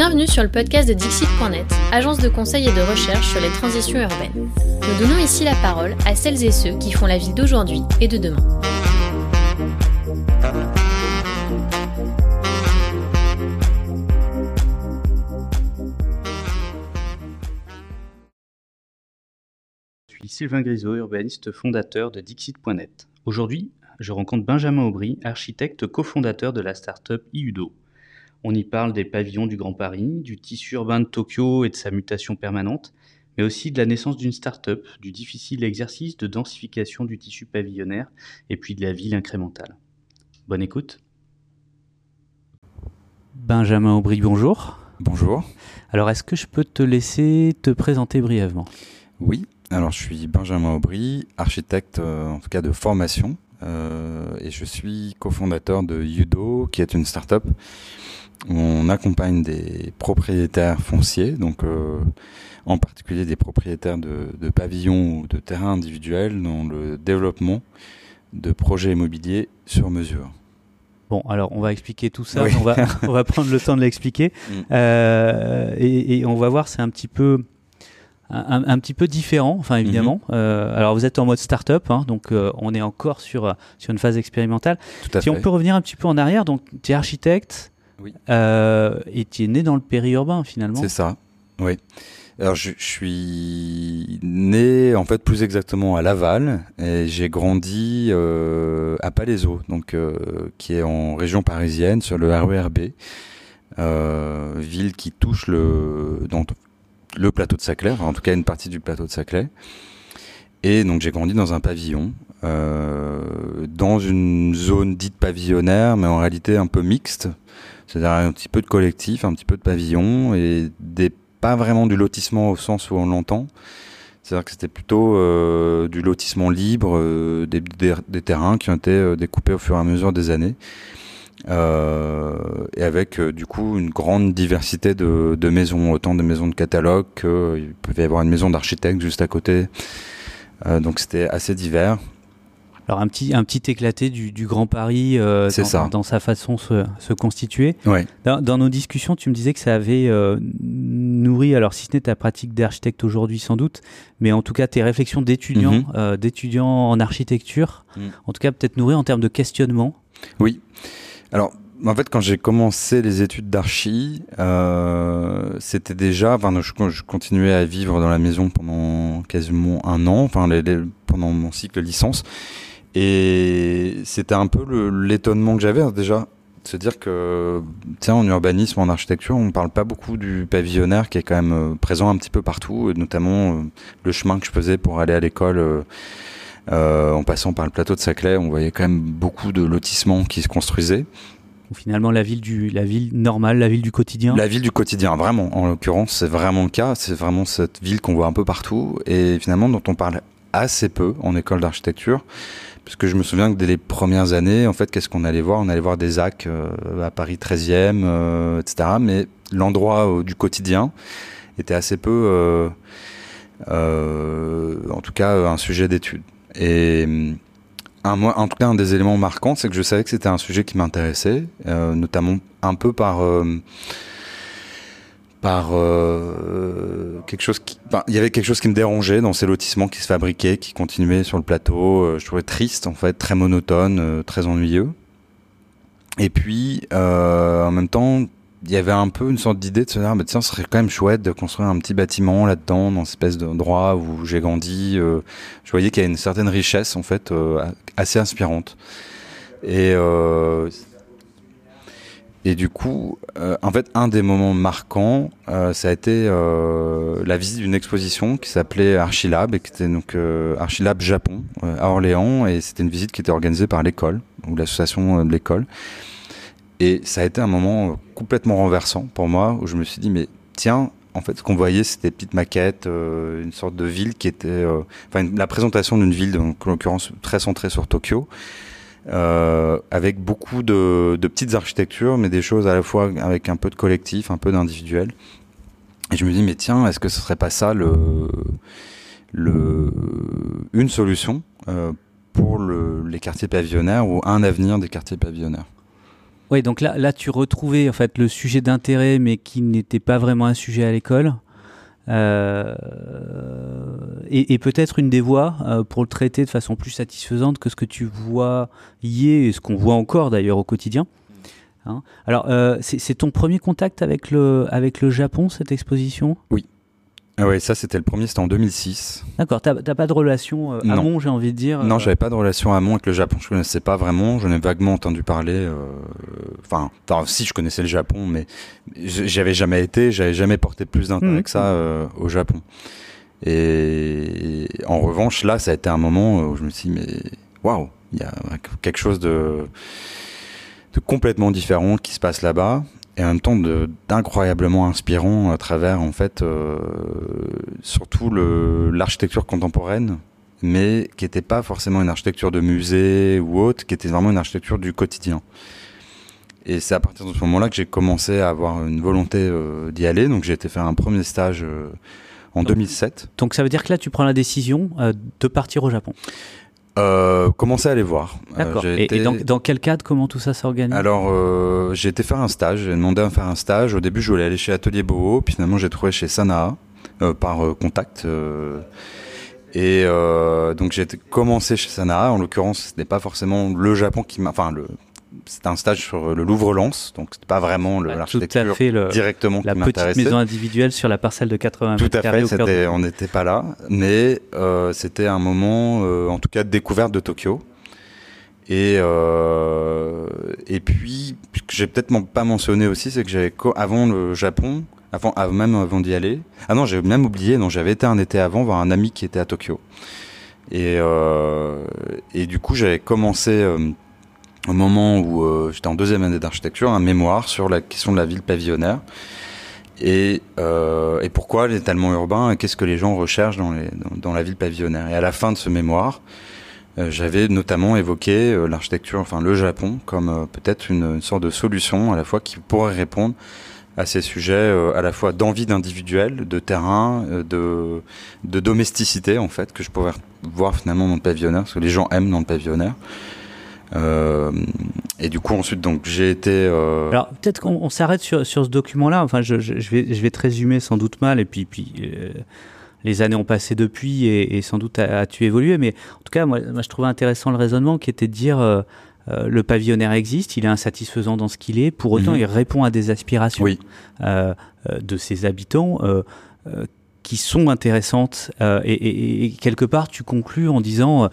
Bienvenue sur le podcast de Dixit.net, agence de conseil et de recherche sur les transitions urbaines. Nous donnons ici la parole à celles et ceux qui font la ville d'aujourd'hui et de demain. Je suis Sylvain Grisot, urbaniste fondateur de Dixit.net. Aujourd'hui, je rencontre Benjamin Aubry, architecte cofondateur de la start-up IUDO. On y parle des pavillons du Grand Paris, du tissu urbain de Tokyo et de sa mutation permanente, mais aussi de la naissance d'une start-up, du difficile exercice de densification du tissu pavillonnaire et puis de la ville incrémentale. Bonne écoute. Benjamin Aubry, bonjour. Bonjour. Alors, est-ce que je peux te laisser te présenter brièvement? Oui, alors je suis Benjamin Aubry, architecte euh, en tout cas de formation, euh, et je suis cofondateur de Yudo, qui est une start-up où on accompagne des propriétaires fonciers, donc euh, en particulier des propriétaires de, de, pavillons ou de terrains individuels dans le développement de projets immobiliers sur mesure. Bon, alors on va expliquer tout ça, oui. on, va, on va prendre le temps de l'expliquer mm. euh, et, et, on va voir, c'est un petit peu un, un, petit peu différent, enfin évidemment. Mm -hmm. euh, alors vous êtes en mode start-up, hein, donc euh, on est encore sur, sur une phase expérimentale. Si fait. on peut revenir un petit peu en arrière, donc tu es architecte oui. euh, et tu es né dans le périurbain finalement. C'est ça, oui. Alors je, je, suis né en fait plus exactement à Laval et j'ai grandi euh, à Palaiseau, donc euh, qui est en région parisienne sur le RERB, ville qui touche le dans le plateau de Saclay, enfin, en tout cas une partie du plateau de Saclay. Et donc j'ai grandi dans un pavillon, euh, dans une zone dite pavillonnaire, mais en réalité un peu mixte, c'est-à-dire un petit peu de collectif, un petit peu de pavillon, et pas vraiment du lotissement au sens où on l'entend. C'est-à-dire que c'était plutôt euh, du lotissement libre, euh, des, terrains qui ont été euh, découpés au fur et à mesure des années. Et avec du coup une grande diversité de, de, maisons, autant de maisons de catalogue qu'il pouvait y avoir une maison d'architecte juste à côté. Donc c'était assez divers. Alors un petit, un petit éclaté du, du Grand Paris euh, dans, ça. dans, sa façon de se, se constituer. Ouais. Dans, dans, nos discussions, tu me disais que ça avait euh, nourri, alors si ce n'est ta pratique d'architecte aujourd'hui sans doute, mais en tout cas tes réflexions d'étudiant, mm -hmm. d'étudiant en architecture, mm. en tout cas peut-être nourri en termes de questionnement. Oui. Alors, en fait, quand j'ai commencé les études d'archi, euh, c'était déjà, enfin, je, je, continuais à vivre dans la maison pendant quasiment un an, enfin, les, les, pendant mon cycle licence, et c'était un peu l'étonnement que j'avais déjà, de se dire que, tiens, en urbanisme, en architecture, on parle pas beaucoup du pavillonnaire qui est quand même euh, présent un petit peu partout, et notamment euh, le chemin que je faisais pour aller à l'école. Euh, euh, en passant par le plateau de Saclay, on voyait quand même beaucoup de lotissements qui se construisaient. Finalement, la ville, du, la ville normale, la ville du quotidien La ville du quotidien, vraiment. En l'occurrence, c'est vraiment le cas. C'est vraiment cette ville qu'on voit un peu partout et finalement dont on parle assez peu en école d'architecture. Parce que je me souviens que dès les premières années, en fait, qu'est-ce qu'on allait voir? On allait voir des AC euh, à Paris 13e, euh, etc. Mais l'endroit euh, du quotidien était assez peu, euh, en tout cas, un sujet d'étude. Et un, moi, en tout cas, un des éléments marquants, c'est que je savais que c'était un sujet qui m'intéressait, euh, notamment un peu par euh, par euh, quelque chose qui, il y avait quelque chose qui me dérangeait dans ces lotissements qui se fabriquaient, qui continuaient sur le plateau. Euh, je trouvais triste, en fait, très monotone, euh, très ennuyeux. Et puis, en même temps, il y avait un peu une sorte d'idée de se dire, bah, tiens, ce serait quand même chouette de construire un petit bâtiment là-dedans, dans cette espèce d'endroit où j'ai grandi. Je voyais qu'il y a une certaine richesse, en fait, assez inspirante. Et, et du coup, euh, en fait, un des moments marquants, euh, ça a été la visite d'une exposition qui s'appelait Archilab, et qui était donc Archilab Japon, à Orléans, et c'était une visite qui était organisée par l'école, ou l'association de l'école. Et ça a été un moment complètement renversant pour moi, où je me suis dit, mais tiens, en fait, ce qu'on voyait, c'était des petites maquettes, euh, une sorte de ville qui était, euh, enfin, la présentation d'une ville, donc, en l'occurrence très centrée sur Tokyo, euh, avec beaucoup de, petites architectures, mais des choses à la fois avec un peu de collectif, un peu d'individuel. Et je me dis, mais tiens, est-ce que ce serait pas ça le, le, une solution euh, pour le, les quartiers pavillonnaires ou un avenir des quartiers pavillonnaires? Oui, donc là, là, tu retrouvais en fait le sujet d'intérêt, mais qui n'était pas vraiment un sujet à l'école. Euh, et, peut-être une des voies euh, pour le traiter de façon plus satisfaisante que ce que tu vois hier et ce qu'on voit encore d'ailleurs au quotidien. Hein. Alors, euh, c'est ton premier contact avec le, avec le Japon, cette exposition? Oui. Ah ouais, ça c'était le premier, c'était en 2006. D'accord, t'as pas de relation euh, amont, j'ai envie de dire Non, j'avais pas de relation amont avec le Japon, je connaissais pas vraiment, j'en ai vaguement entendu parler. Enfin, si je connaissais le Japon, mais j'avais jamais été, j'avais jamais porté plus d'intérêt mmh. que ça au Japon. Et en revanche, là, ça a été un moment où je me suis dit, mais waouh, il y a quelque chose de, de complètement différent qui se passe là-bas et en même temps d'incroyablement inspirant à travers en fait euh, surtout l'architecture contemporaine mais qui n'était pas forcément une architecture de musée ou autre qui était vraiment une architecture du quotidien. Et c'est à partir de ce moment-là que j'ai commencé à avoir une volonté euh, d'y aller. Donc j'ai été faire un premier stage euh, en 2007. Donc ça veut dire que là, tu prends la décision euh, de partir au Japon? Euh, commencer à aller voir? Euh, D'accord. et, dans, quel cadre, comment tout ça s'organise? Alors, euh, j'ai été faire un stage, j'ai demandé à faire un stage. Au début, je voulais aller chez Atelier Boho, puis finalement, j'ai trouvé chez Sanaa par contact. et donc, j'ai commencé chez Sanaa. En l'occurrence, ce n'est pas forcément le Japon qui m'a. Enfin, le, c'était un stage sur le Louvre-Lens, donc c'était pas vraiment l'architecture directement la qui m'intéressait. La petite maison individuelle sur la parcelle de 80 Tout à fait, on n'était pas là, mais euh, c'était un moment, euh, en tout cas, de découverte de Tokyo. Et euh, et puis, ce que j'ai peut-être pas mentionné aussi, c'est que j'avais avant le Japon, avant, même avant d'y aller. Ah non, j'ai même oublié. Non, j'avais été un été avant voir un ami qui était à Tokyo. Et et du coup, j'avais commencé au moment où euh, j'étais en deuxième année d'architecture, un mémoire sur la question de la ville pavillonnaire. Et, euh, pourquoi l'étalement urbain et qu'est-ce que les gens recherchent dans, la ville pavillonnaire. Et à la fin de ce mémoire, euh, j'avais notamment évoqué l'architecture, enfin le Japon, comme peut-être une, sorte de solution à la fois qui pourrait répondre à ces sujets à la fois d'envie d'individuel, de terrain, de, de domesticité en fait, que je pourrais voir finalement dans le pavillonnaire, parce que les gens aiment dans le pavillonnaire. Euh, et du coup, ensuite, donc, j'ai été. Euh... Alors, peut-être qu'on s'arrête sur, sur, ce document-là. Enfin, je, je, vais, je vais te résumer sans doute mal, et puis, puis euh, les années ont passé depuis, et, et sans doute as-tu évolué. Mais en tout cas, moi, moi, je trouvais intéressant le raisonnement qui était de dire. Le pavillonnaire existe, il est insatisfaisant dans ce qu'il est, pour autant mhm. il répond à des aspirations oui. de ses habitants qui sont intéressantes euh, et, et, quelque part tu conclus en disant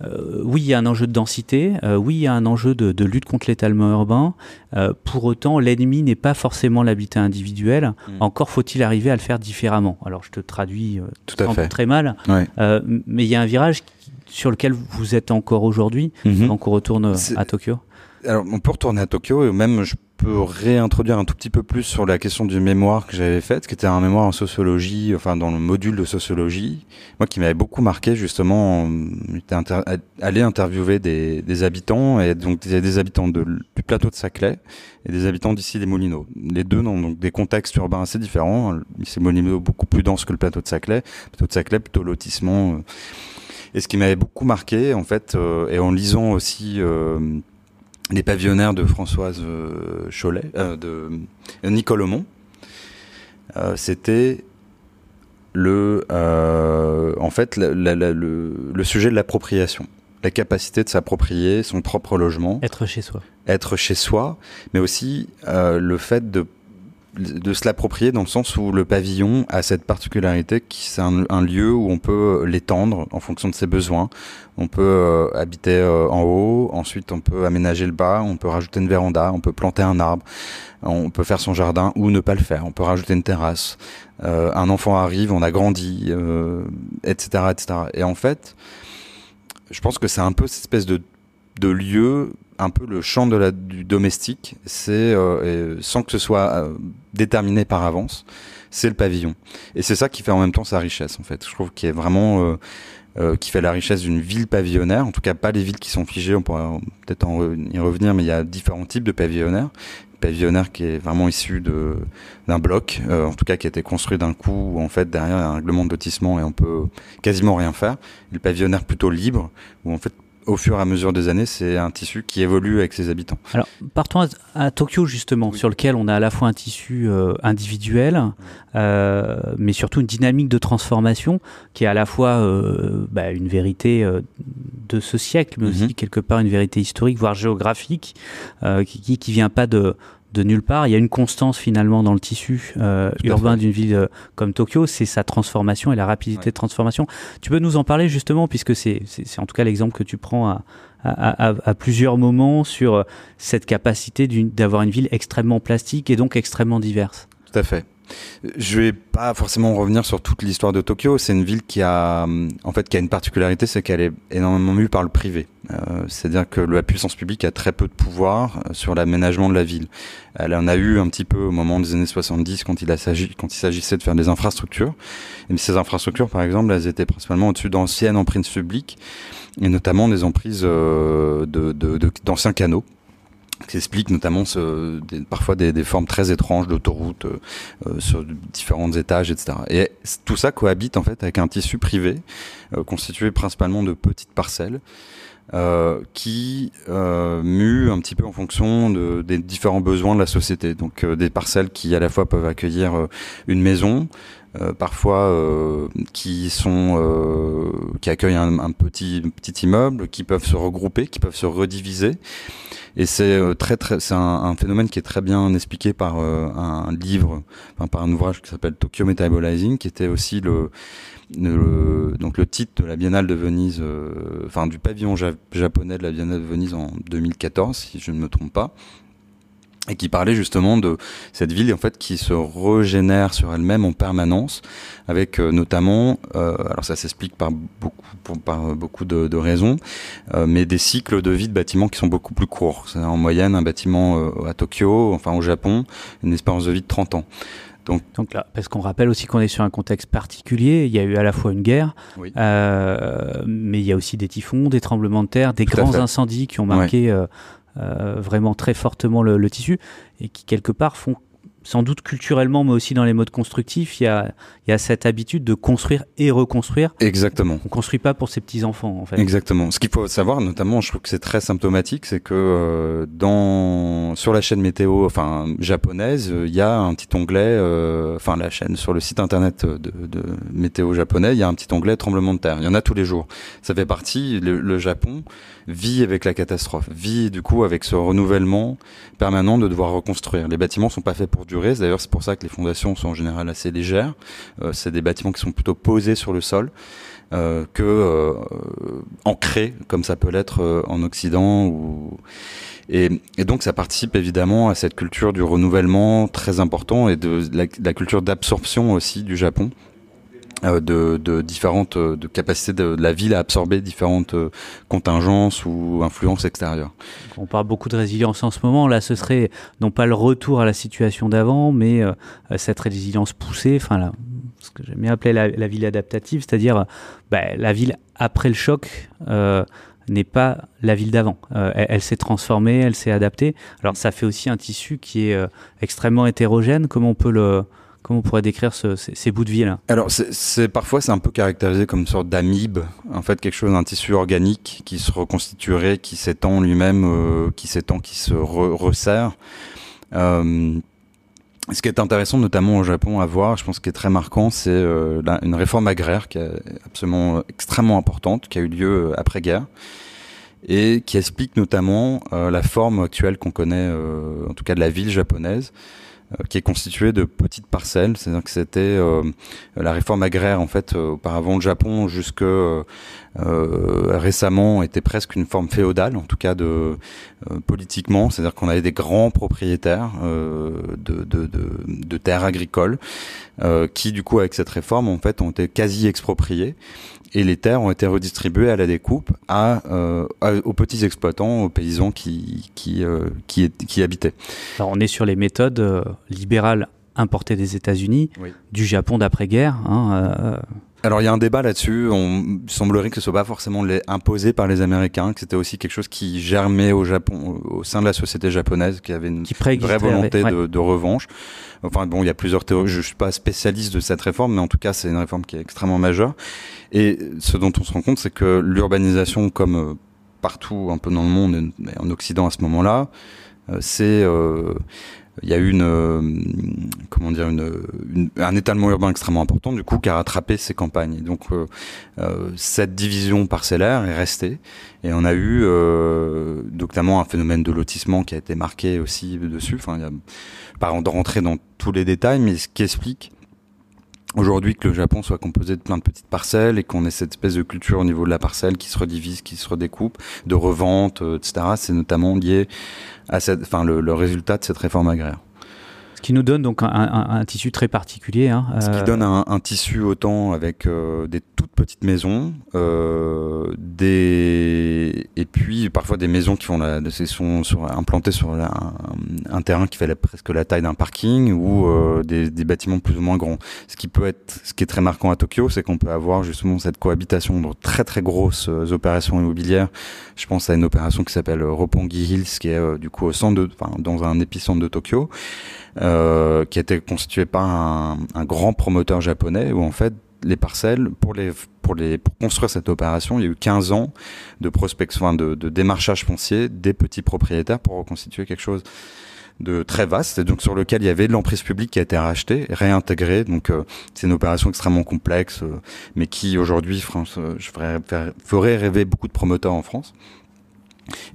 euh, oui il y a un enjeu de densité, euh, oui il y a un enjeu de, de lutte contre l'étalement urbain, euh, pour autant l'ennemi n'est pas forcément l'habitat individuel, mmh. encore faut-il arriver à le faire différemment. Alors je te traduis euh, Tout à fait. très mal, ouais. mais il y a un virage sur lequel vous êtes encore aujourd'hui, mmh. avant qu'on retourne à Tokyo. Alors on peut retourner à Tokyo et même je peux réintroduire un tout petit peu plus sur la question du mémoire que j'avais fait, qui était un mémoire en sociologie, enfin dans le module de sociologie, moi qui m'avait beaucoup marqué justement, j'étais inter allé interviewer des, habitants, et donc des, des habitants du plateau de Saclay et des habitants d'ici des Moulineaux. Les deux ont donc des contextes urbains assez différents, ici Moulineaux beaucoup plus dense que le plateau de Saclay, plateau de Saclay plutôt lotissement. Euh. Et ce qui m'avait beaucoup marqué en fait, euh, et en lisant aussi... Euh, les pavillonnaires de Françoise euh, Cholet, euh, de euh, Nicole Aumont. Euh, C'était le, euh, en fait, la, la, la, le, le, sujet de l'appropriation, la capacité de s'approprier son propre logement. Être chez soi. Être chez soi, mais aussi le fait de de se l'approprier dans le sens où le pavillon a cette particularité qui c'est un, lieu où on peut l'étendre en fonction de ses besoins. On peut euh, habiter euh, en haut, ensuite on peut aménager le bas, on peut rajouter une véranda, on peut planter un arbre, on peut faire son jardin ou ne pas le faire. On peut rajouter une terrasse. Euh, un enfant arrive, on a grandi, etc., euh, etc. Et en fait, je pense que c'est un peu cette espèce de de lieu un peu le champ de la, du domestique, c'est euh, sans que ce soit euh, déterminé par avance, c'est le pavillon. Et c'est ça qui fait en même temps sa richesse en fait. Je trouve qu'il est vraiment euh, qui fait la richesse d'une ville pavillonnaire. En tout cas, pas les villes qui sont figées. On pourra peut-être y revenir, mais il y a différents types de pavillonnaires. Pavillonnaire qui est vraiment issu d'un bloc, en tout cas qui a été construit d'un coup. En fait, derrière un règlement de lotissement et on peut quasiment rien faire. Le pavillonnaire plutôt libre, où en fait au fur et à mesure des années, c'est un tissu qui évolue avec ses habitants. Alors, partons à, Tokyo, justement, sur lequel on a à la fois un tissu euh, individuel, euh, mais surtout une dynamique de transformation qui est à la fois euh, bah, une vérité de ce siècle, mais aussi mhm. quelque part une vérité historique, voire géographique, qui, qui vient pas de de nulle part. Il y a une constance finalement dans le tissu euh, urbain d'une ville euh, comme Tokyo, c'est sa transformation et la rapidité de transformation. Tu peux nous en parler justement, puisque c'est en tout cas l'exemple que tu prends à, à, plusieurs moments sur euh, cette capacité d'avoir une ville extrêmement plastique et donc extrêmement diverse. Tout à fait. Je vais pas forcément revenir sur toute l'histoire de Tokyo. C'est une ville qui a, en fait, qui a une particularité, c'est qu'elle est énormément mue par le privé. Euh, C'est-à-dire que la puissance publique a très peu de pouvoir euh, sur l'aménagement de la ville. Elle en a eu un petit peu au moment des années 70 quand il, s'agissait de faire des infrastructures. Et ces infrastructures, par exemple, elles étaient principalement au-dessus d'anciennes emprises publiques et notamment des emprises euh, d'anciens canaux qui explique notamment ce, parfois des, formes très étranges d'autoroutes euh, sur différents étages, etc. Et tout ça cohabite en fait avec un tissu privé constitué principalement de petites parcelles euh, qui euh, mue un petit peu en fonction de, des différents besoins de la société. Donc des parcelles qui à la fois peuvent accueillir une maison, euh, parfois euh, qui sont euh, qui accueillent un, un, petit petit immeuble, qui peuvent se regrouper, qui peuvent se rediviser. Et c'est très très c'est un, un, phénomène qui est très bien expliqué par un livre, enfin, par un ouvrage qui s'appelle Tokyo Metabolizing, qui était aussi le, le, donc le titre de la Biennale de Venise, enfin du pavillon japonais de la Biennale de Venise en 2014, si je ne me trompe pas et qui parlait justement de cette ville en fait qui se régénère sur elle-même en permanence, avec euh, notamment, euh, alors ça s'explique par beaucoup, de, raisons, euh, mais des cycles de vie de bâtiments qui sont beaucoup plus courts. En moyenne un bâtiment euh, à Tokyo, enfin au Japon, une espérance de vie de 30 ans. Donc, Donc là, parce qu'on rappelle aussi qu'on est sur un contexte particulier, il y a eu à la fois une guerre, oui. mais il y a aussi des typhons, des tremblements de terre, des grands incendies qui ont marqué ouais euh, vraiment très fortement le, le, tissu et qui quelque part font sans doute culturellement, mais aussi dans les modes constructifs, il y a, il y a cette habitude de construire et reconstruire. Exactement. On construit pas pour ses petits enfants, en fait. Exactement. Ce qu'il faut savoir, notamment, je trouve que c'est très symptomatique, c'est que euh, dans sur la chaîne météo, enfin japonaise, il y a un petit onglet, euh, enfin la chaîne sur le site internet de, de, météo japonais, il y a un petit onglet tremblement de terre. Il y en a tous les jours. Ça fait partie. Le, le Japon vit avec la catastrophe, vit du coup avec ce renouvellement permanent de devoir reconstruire. Les bâtiments sont pas faits pour durer. D'ailleurs, c'est pour ça que les fondations sont en général assez légères. Euh, c'est des bâtiments qui sont plutôt posés sur le sol. Euh, que euh, ancrés comme ça peut l'être en Occident et, donc ça participe évidemment à cette culture du renouvellement très important et de la, culture d'absorption aussi du Japon de, de, différentes euh, de capacités de, la ville à absorber différentes euh, contingences ou influences extérieures. On parle beaucoup de résilience en ce moment. Là, ce serait non pas le retour à la situation d'avant, mais euh, cette résilience poussée. Enfin, là, ce que j'aime bien appeler la, ville adaptative, c'est-à-dire bah, la ville après le choc. Euh, n'est pas la ville d'avant. Euh, elle, s'est transformée, elle s'est adaptée. Alors ça fait aussi un tissu qui est euh, extrêmement hétérogène. Comment on peut le, Comment on pourrait décrire ce, ces, bouts de vie là Alors, parfois c'est un peu caractérisé comme une sorte d'amibe, en fait quelque chose d'un tissu organique qui se reconstituerait, qui s'étend lui-même, euh, qui s'étend, qui se re resserre. Euh, ce qui est intéressant, notamment au Japon, à voir, je pense qui est très marquant, c'est euh, une réforme agraire qui est absolument extrêmement importante, qui a eu lieu après-guerre et qui explique notamment la forme actuelle qu'on connaît, en tout cas de la ville japonaise. Euh, qui est constitué de petites parcelles. C'est-à-dire que c'était euh, la réforme agraire en fait euh, auparavant le Japon jusque euh, récemment était presque une forme féodale, en tout cas de politiquement. C'est-à-dire qu'on avait des grands propriétaires de, de, de, de, terres agricoles qui du coup avec cette réforme en fait ont été quasi expropriés et les terres ont été redistribuées à la découpe à, euh, aux petits exploitants, aux paysans qui qui euh, qui, qui, habitaient. Alors on est sur les méthodes euh, libérales importées des États-Unis, oui. du Japon d'après-guerre. Hein, alors il y a un débat là-dessus. On semblerait que ce soit pas forcément les, imposé par les Américains, que c'était aussi quelque chose qui germait au Japon, au sein de la société japonaise, qui avait une qui vraie volonté ouais. de, de, revanche. Enfin bon, il y a plusieurs théories. Je suis pas spécialiste de cette réforme, mais en tout cas c'est une réforme qui est extrêmement majeure. Et ce dont on se rend compte, c'est que l'urbanisation, comme partout un peu dans le monde, mais en Occident à ce moment-là, c'est il y a eu une comment dire un étalement urbain extrêmement important du coup qui a rattrapé ces campagnes. donc cette division parcellaire est restée et on a eu notamment un phénomène de lotissement qui a été marqué aussi dessus. Enfin, il y a, pas rentrer dans tous les détails, mais ce qui explique aujourd'hui que le Japon soit composé de plein de petites parcelles et qu'on ait cette espèce de culture au niveau de la parcelle qui se redivise, qui se redécoupe, de revente, euh, etc. C'est notamment lié à cette, enfin, le, le résultat de cette réforme agraire. Ce qui nous donne donc un, un, un tissu très particulier. Hein, Ce qui euh, donne un, un, tissu autant avec euh, des toutes petites maisons, euh, des et puis parfois des maisons qui font la, sont sur, implantées sur la, un, terrain qui fait la, presque la taille d'un parking ou des, des, bâtiments plus ou moins grands. Ce qui peut être, ce qui est très marquant à Tokyo, c'est qu'on peut avoir justement cette cohabitation de très très grosses opérations immobilières. Je pense à une opération qui s'appelle Roppongi Hills, qui est du coup au centre de, enfin, dans un épicentre de Tokyo euh, qui était constitué par un, un, grand promoteur japonais où en fait les parcelles pour les pour les pour construire cette opération, il y a eu 15 ans de prospection, de, de démarchage foncier des petits propriétaires pour reconstituer quelque chose de très vaste et donc sur lequel il y avait de l'emprise publique qui a été rachetée, réintégrée. Donc euh, c'est une opération extrêmement complexe, euh, mais qui aujourd'hui, France, euh, je ferais, ferait rêver beaucoup de promoteurs en France.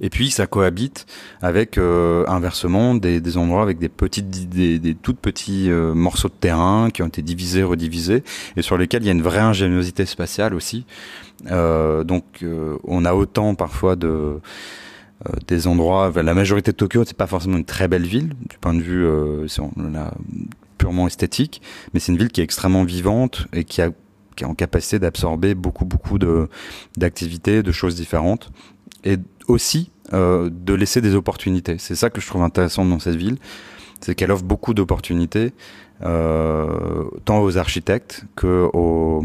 Et puis ça cohabite avec euh, inversement des, endroits avec des petites, des, toutes petits euh, morceaux de terrain qui ont été divisés, redivisés, et sur lesquels il y a une vraie ingéniosité spatiale aussi. Euh, donc on a autant parfois de des endroits. La majorité de Tokyo, c'est pas forcément une très belle ville du point de vue purement esthétique, mais c'est une ville qui est extrêmement vivante et qui a qui est en capacité d'absorber beaucoup beaucoup de d'activités, de choses différentes et aussi euh, de laisser des opportunités. C'est ça que je trouve intéressant dans cette ville, c'est qu'elle offre beaucoup d'opportunités, euh, tant aux architectes que aux,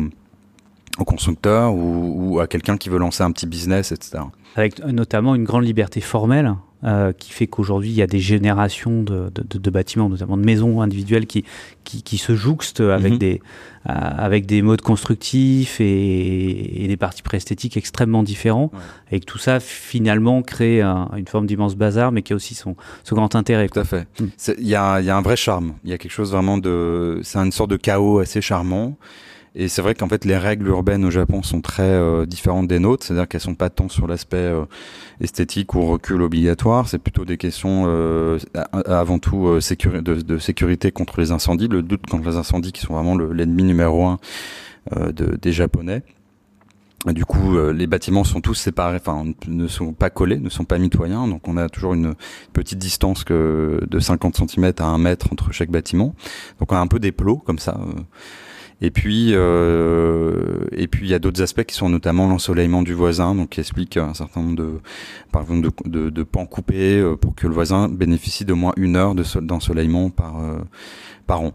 constructeurs ou à quelqu'un qui veut lancer un petit business, etc. Avec notamment une grande liberté formelle euh, qui fait qu'aujourd'hui il y a des générations de, de, de, bâtiments, notamment de maisons individuelles qui, qui, qui se jouxtent avec, -hmm. des, euh, avec des modes constructifs et, et des parties préesthétiques extrêmement différents. Ouais. Et que tout ça finalement crée un, une forme d'immense bazar, mais qui a aussi son, son grand intérêt. Tout à fait. Il y, a, y a un vrai charme. Il y a quelque chose vraiment de. C'est une sorte de chaos assez charmant. Et c'est vrai qu'en fait, les règles urbaines au Japon sont très euh, différentes des nôtres, c'est-à-dire qu'elles sont pas tant sur l'aspect euh, esthétique ou recul obligatoire, c'est plutôt des questions euh, avant tout euh, sécuri de, sécurité contre les incendies, le doute contre les incendies qui sont vraiment l'ennemi numéro un euh, de, des Japonais. Du coup, euh, les bâtiments sont tous séparés, enfin, ne sont pas collés, ne sont pas mitoyens. Donc, on a toujours une petite distance que de 50 cm à 1 mètre entre chaque bâtiment. Donc, on a un peu des plots comme ça. Et puis, euh, et puis il y a d'autres aspects qui sont notamment l'ensoleillement du voisin, donc qui explique un certain nombre de, par exemple, de, de, de pans coupés euh, pour que le voisin bénéficie de moins une heure d'ensoleillement par euh, par an.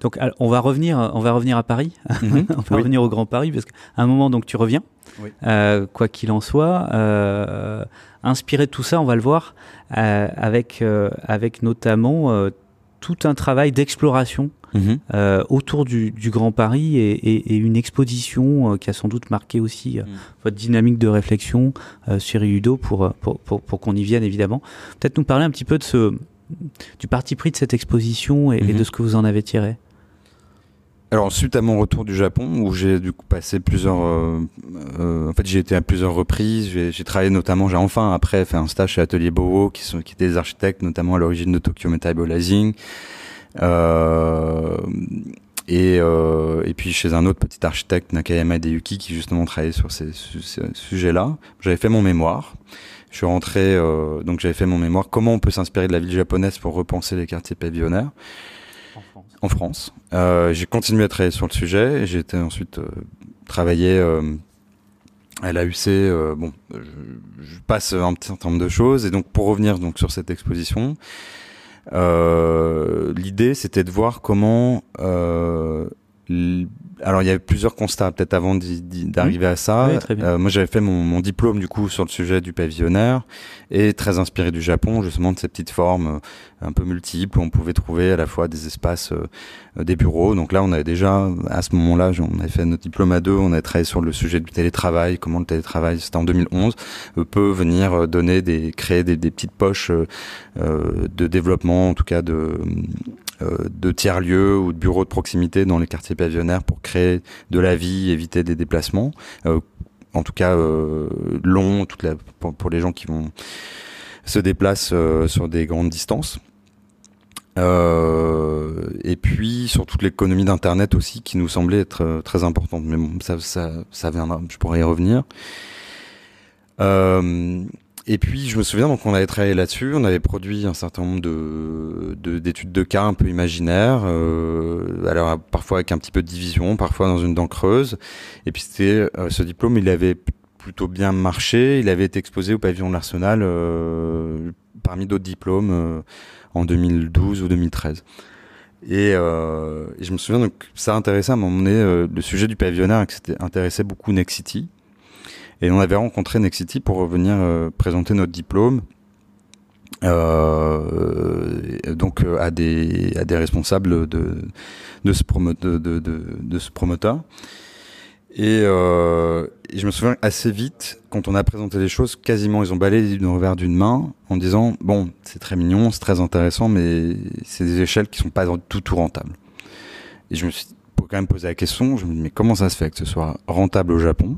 Donc on va revenir, on va revenir à Paris, -hmm. on va oui. revenir au Grand Paris parce qu'à un moment donc tu reviens, oui. euh, quoi qu'il en soit, euh, inspiré de tout ça, on va le voir euh, avec avec notamment tout un travail d'exploration Mmh. Euh, autour du, du, Grand Paris et, et, et une exposition euh, qui a sans doute marqué aussi euh, mmh. votre dynamique de réflexion euh, sur Udo pour, pour, pour, pour qu'on y vienne évidemment. Peut-être nous parler un petit peu de ce, du parti pris de cette exposition et, mmh. et de ce que vous en avez tiré. Alors suite à mon retour du Japon où j'ai du coup passé plusieurs, euh, euh, en fait j'ai été à plusieurs reprises, j'ai travaillé notamment, j'ai enfin après fait un stage chez Atelier Boho qui sont qui étaient des architectes notamment à l'origine de Tokyo Metabolizing. Euh, et, euh, et puis chez un autre petit architecte, Nakayama Deyuki, qui justement travaillait sur ces, ces sujets-là. J'avais fait mon mémoire. Je suis rentré, euh, donc j'avais fait mon mémoire. Comment on peut s'inspirer de la ville japonaise pour repenser les quartiers pavillonnaires? En France. Euh, j'ai continué à travailler sur le sujet. J'ai été ensuite euh, travailler euh, à l'AUC. Bon, je, passe un petit certain nombre de choses. Et donc pour revenir donc sur cette exposition, L'idée, c'était de voir comment, alors il y avait plusieurs constats peut-être avant d'arriver à ça. Euh, moi j'avais fait mon, diplôme du coup sur le sujet du pavillonnaire et très inspiré du Japon justement de ces petites formes euh, un peu multiples où on pouvait trouver à la fois des espaces, euh, des bureaux. Donc là on avait déjà à ce moment-là on avait fait notre diplôme à deux, on avait travaillé sur le sujet du télétravail, comment le télétravail c'était en 2011 peut venir donner des créer des, des petites poches de développement en tout cas de euh, de tiers-lieux ou de bureaux de proximité dans les quartiers pavillonnaires pour créer de la vie, éviter des déplacements. Euh, en tout cas, euh, longs pour, les gens qui vont se déplacent sur des grandes distances. et puis sur toute l'économie d'internet aussi qui nous semblait être très importante mais bon ça viendra je pourrais y revenir et puis je me souviens donc on avait travaillé là-dessus, on avait produit un certain nombre de d'études de, cas un peu imaginaires, euh, alors parfois avec un petit peu de division, parfois dans une dent creuse. Et puis c'était euh, ce diplôme, il avait plutôt bien marché, il avait été exposé au pavillon de l'Arsenal euh, parmi d'autres diplômes euh, en 2012 ou 2013. Et, et, je me souviens donc ça intéressait à un moment donné le sujet du pavillonnaire, c'était intéressait beaucoup Next City. Et on avait rencontré Nexity pour venir euh, présenter notre diplôme. Euh, donc euh, à des à des responsables de de ce promoteur. Et, euh, et, je me souviens assez vite quand on a présenté les choses quasiment ils ont balayé du revers d'une main en disant bon c'est très mignon c'est très intéressant mais c'est des échelles qui sont pas tout tout rentables et je me suis quand même posé la question je me dis mais comment ça se fait que ce soit rentable au Japon?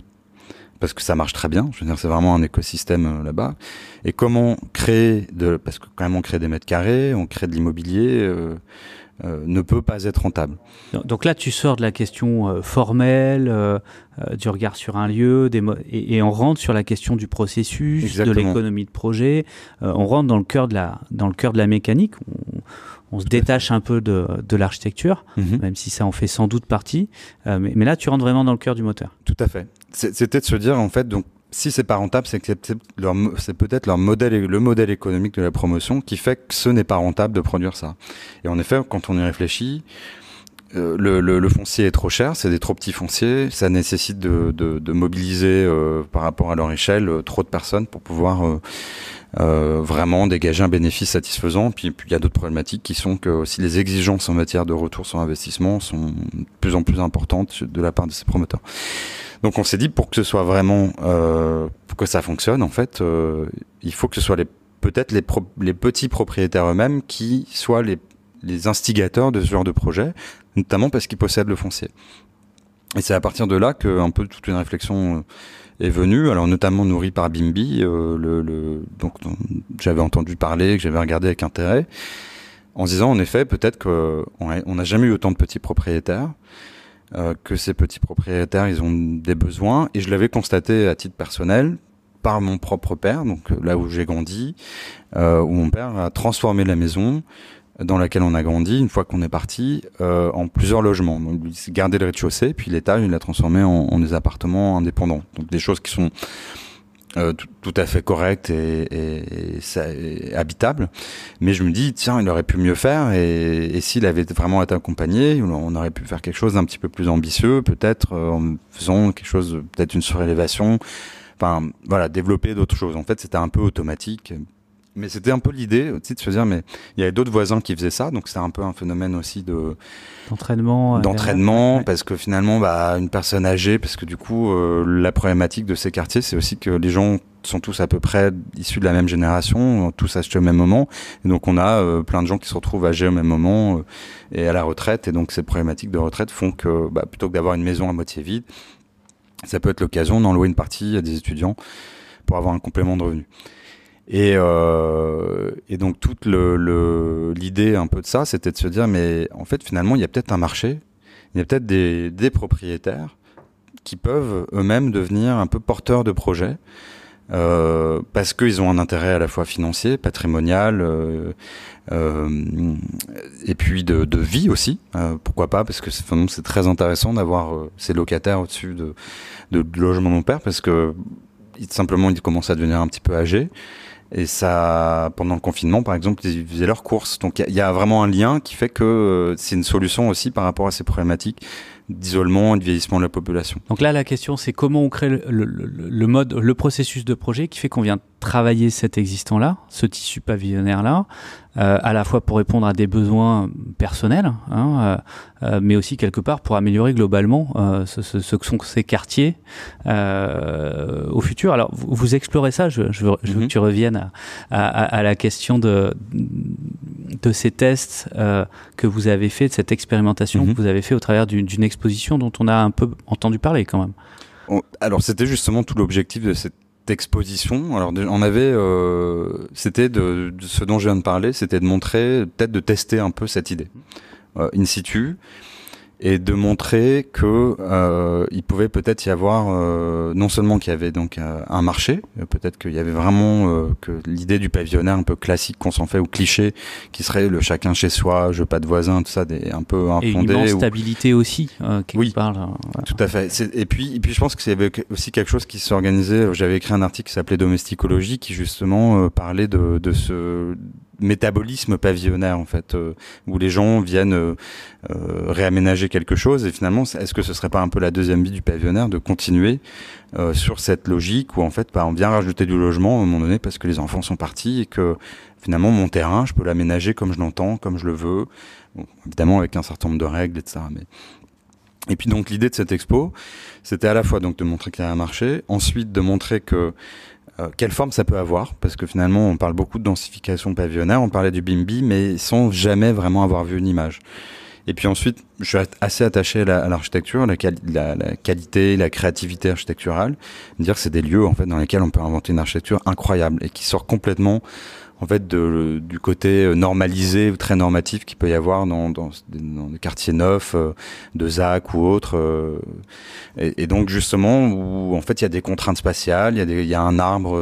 Parce que ça marche très bien. Je veux dire, c'est vraiment un écosystème euh, là-bas. Et comment créer de, parce que quand même on crée des mètres carrés, on crée de l'immobilier, euh, euh, ne peut pas être rentable. Donc là, tu sors de la question formelle, du regard sur un lieu, des et, on rentre sur la question du processus, de l'économie de projet. on rentre dans le cœur de la, dans le cœur de la mécanique. On, on se détache un peu de, de l'architecture, mhm. même si ça en fait sans doute partie. Euh, mais, mais, là, tu rentres vraiment dans le cœur du moteur. Tout à fait. C'était de se dire, en fait, donc, si c'est pas rentable, c'est peut-être leur modèle, le modèle économique de la promotion qui fait que ce n'est pas rentable de produire ça. Et en effet, quand on y réfléchit, euh, le, le, foncier est trop cher, c'est des trop petits fonciers, ça nécessite de, de, mobiliser euh, par rapport à leur échelle trop de personnes pour pouvoir euh, vraiment dégager un bénéfice satisfaisant. Puis il y a d'autres problématiques qui sont que aussi les exigences en matière de retour sur investissement sont de plus en plus importantes de la part de ces promoteurs. Donc on s'est dit pour que ce soit vraiment euh, que ça fonctionne en fait, euh, il faut que ce soit peut-être les, petits propriétaires eux-mêmes qui soient les, instigateurs de ce genre de projet, notamment parce qu'ils possèdent le foncier. Et c'est à partir de là que un peu toute une réflexion euh, est venu, alors notamment nourri par Bimbi, j'avais entendu parler, que j'avais regardé avec intérêt, en se disant en effet peut-être qu'on n'a jamais eu autant de petits propriétaires, euh, que ces petits propriétaires ils ont des besoins, et je l'avais constaté à titre personnel par mon propre père, donc là où j'ai grandi, euh, où mon père a transformé la maison, dans laquelle on a grandi, une fois qu'on est parti, euh, en plusieurs logements. Donc, il gardait le rez-de-chaussée, puis l'étage, il l'a transformé en, en, des appartements indépendants. Donc des choses qui sont euh, tout, à fait correctes et, et, habitables. Mais je me dis, tiens, il aurait pu mieux faire, et, et s'il avait vraiment été accompagné, on aurait pu faire quelque chose d'un petit peu plus ambitieux, peut-être euh, en faisant quelque chose, peut-être une surélévation. Enfin, voilà, développer d'autres choses. En fait, c'était un peu automatique. Mais c'était un peu l'idée aussi de se dire, mais il y avait d'autres voisins qui faisaient ça, donc c'était un peu un phénomène aussi de d'entraînement, euh, d'entraînement, parce que finalement, bah, une personne âgée, parce que du coup, euh, la problématique de ces quartiers, c'est aussi que les gens sont tous à peu près issus de la même génération, tous achetés au même moment, et donc on a euh, plein de gens qui se retrouvent âgés au même moment et à la retraite, et donc ces problématiques de retraite font que bah, plutôt que d'avoir une maison à moitié vide, ça peut être l'occasion d'en louer une partie à des étudiants pour avoir un complément de revenus. Et, euh, et donc toute l'idée le, l'idée un peu de ça, c'était de se dire, mais en fait finalement, il y a peut-être un marché, il y a peut-être des, des propriétaires qui peuvent eux-mêmes devenir un peu porteurs de projets. Euh, parce qu'ils ont un intérêt à la fois financier, patrimonial, euh, euh, et puis de, de vie aussi. Euh, pourquoi pas Parce que c'est très intéressant d'avoir euh, ces locataires au-dessus de, de, de logement de mon père, parce que simplement ils commencent à devenir un petit peu âgés. Et ça, pendant le confinement, par exemple, ils faisaient leurs courses. Donc il y, a vraiment un lien qui fait que euh, c'est une solution aussi par rapport à ces problématiques d'isolement et de vieillissement de la population. Donc là, la question, c'est comment on crée le, mode, le processus de projet qui fait qu'on vient travailler cet existant-là, ce tissu pavillonnaire-là, euh, à la fois pour répondre à des besoins personnels, hein, euh, euh, mais aussi quelque part pour améliorer globalement ce, ce, que sont ces quartiers au futur. Alors, vous, vous explorez ça, je, je, veux, je veux, que mhm. tu reviennes à, à, à, la question de, de ces tests que vous avez fait, de cette expérimentation mhm. que vous avez fait au travers d'une exposition dont on a un peu entendu parler quand même. Alors c'était justement tout l'objectif de cette exposition. Alors on avait, euh, c'était de, ce dont je viens de parler, c'était de montrer, peut-être de tester un peu cette idée euh, in situ et de montrer que euh, il pouvait peut-être y avoir euh, non seulement qu'il y avait donc euh, un marché, euh, peut-être qu'il y avait vraiment euh, que l'idée du pavillonnaire un peu classique qu'on s'en fait ou cliché, qui serait le chacun chez soi, je pas de voisin, tout ça, des, un peu infondé. Et une stabilité aussi, qui oui, parle. Tout à fait. Et puis, et puis je pense y avait aussi quelque chose qui s'organisait. J'avais écrit un article qui s'appelait Domesticologie, qui justement parlait de, de ce métabolisme pavillonnaire en fait, euh, où les gens viennent euh, euh, réaménager quelque chose et finalement, est-ce que ce serait pas un peu la deuxième vie du pavillonnaire de continuer sur cette logique où en fait, bah, on vient rajouter du logement à un moment donné parce que les enfants sont partis et que finalement mon terrain, je peux l'aménager comme je l'entends, comme je le veux, évidemment avec un certain nombre de règles, etc. Mais et puis donc l'idée de cette expo, c'était à la fois donc de montrer qu'il y a un marché, ensuite de montrer que euh, quelle forme ça peut avoir Parce que finalement, on parle beaucoup de densification pavillonnaire, on parlait du BIMBI, mais sans jamais vraiment avoir vu une image. Et puis ensuite, je suis assez attaché à l'architecture, la, la, la, qualité, la créativité architecturale. Dire que c'est des lieux en fait dans lesquels on peut inventer une architecture incroyable et qui sort complètement en fait de, du côté euh, normalisé ou très normatif qu'il peut y avoir dans, dans, dans des quartiers neufs euh, de ZAC ou autres euh, et, donc justement où en fait il y a des contraintes spatiales il y a, un arbre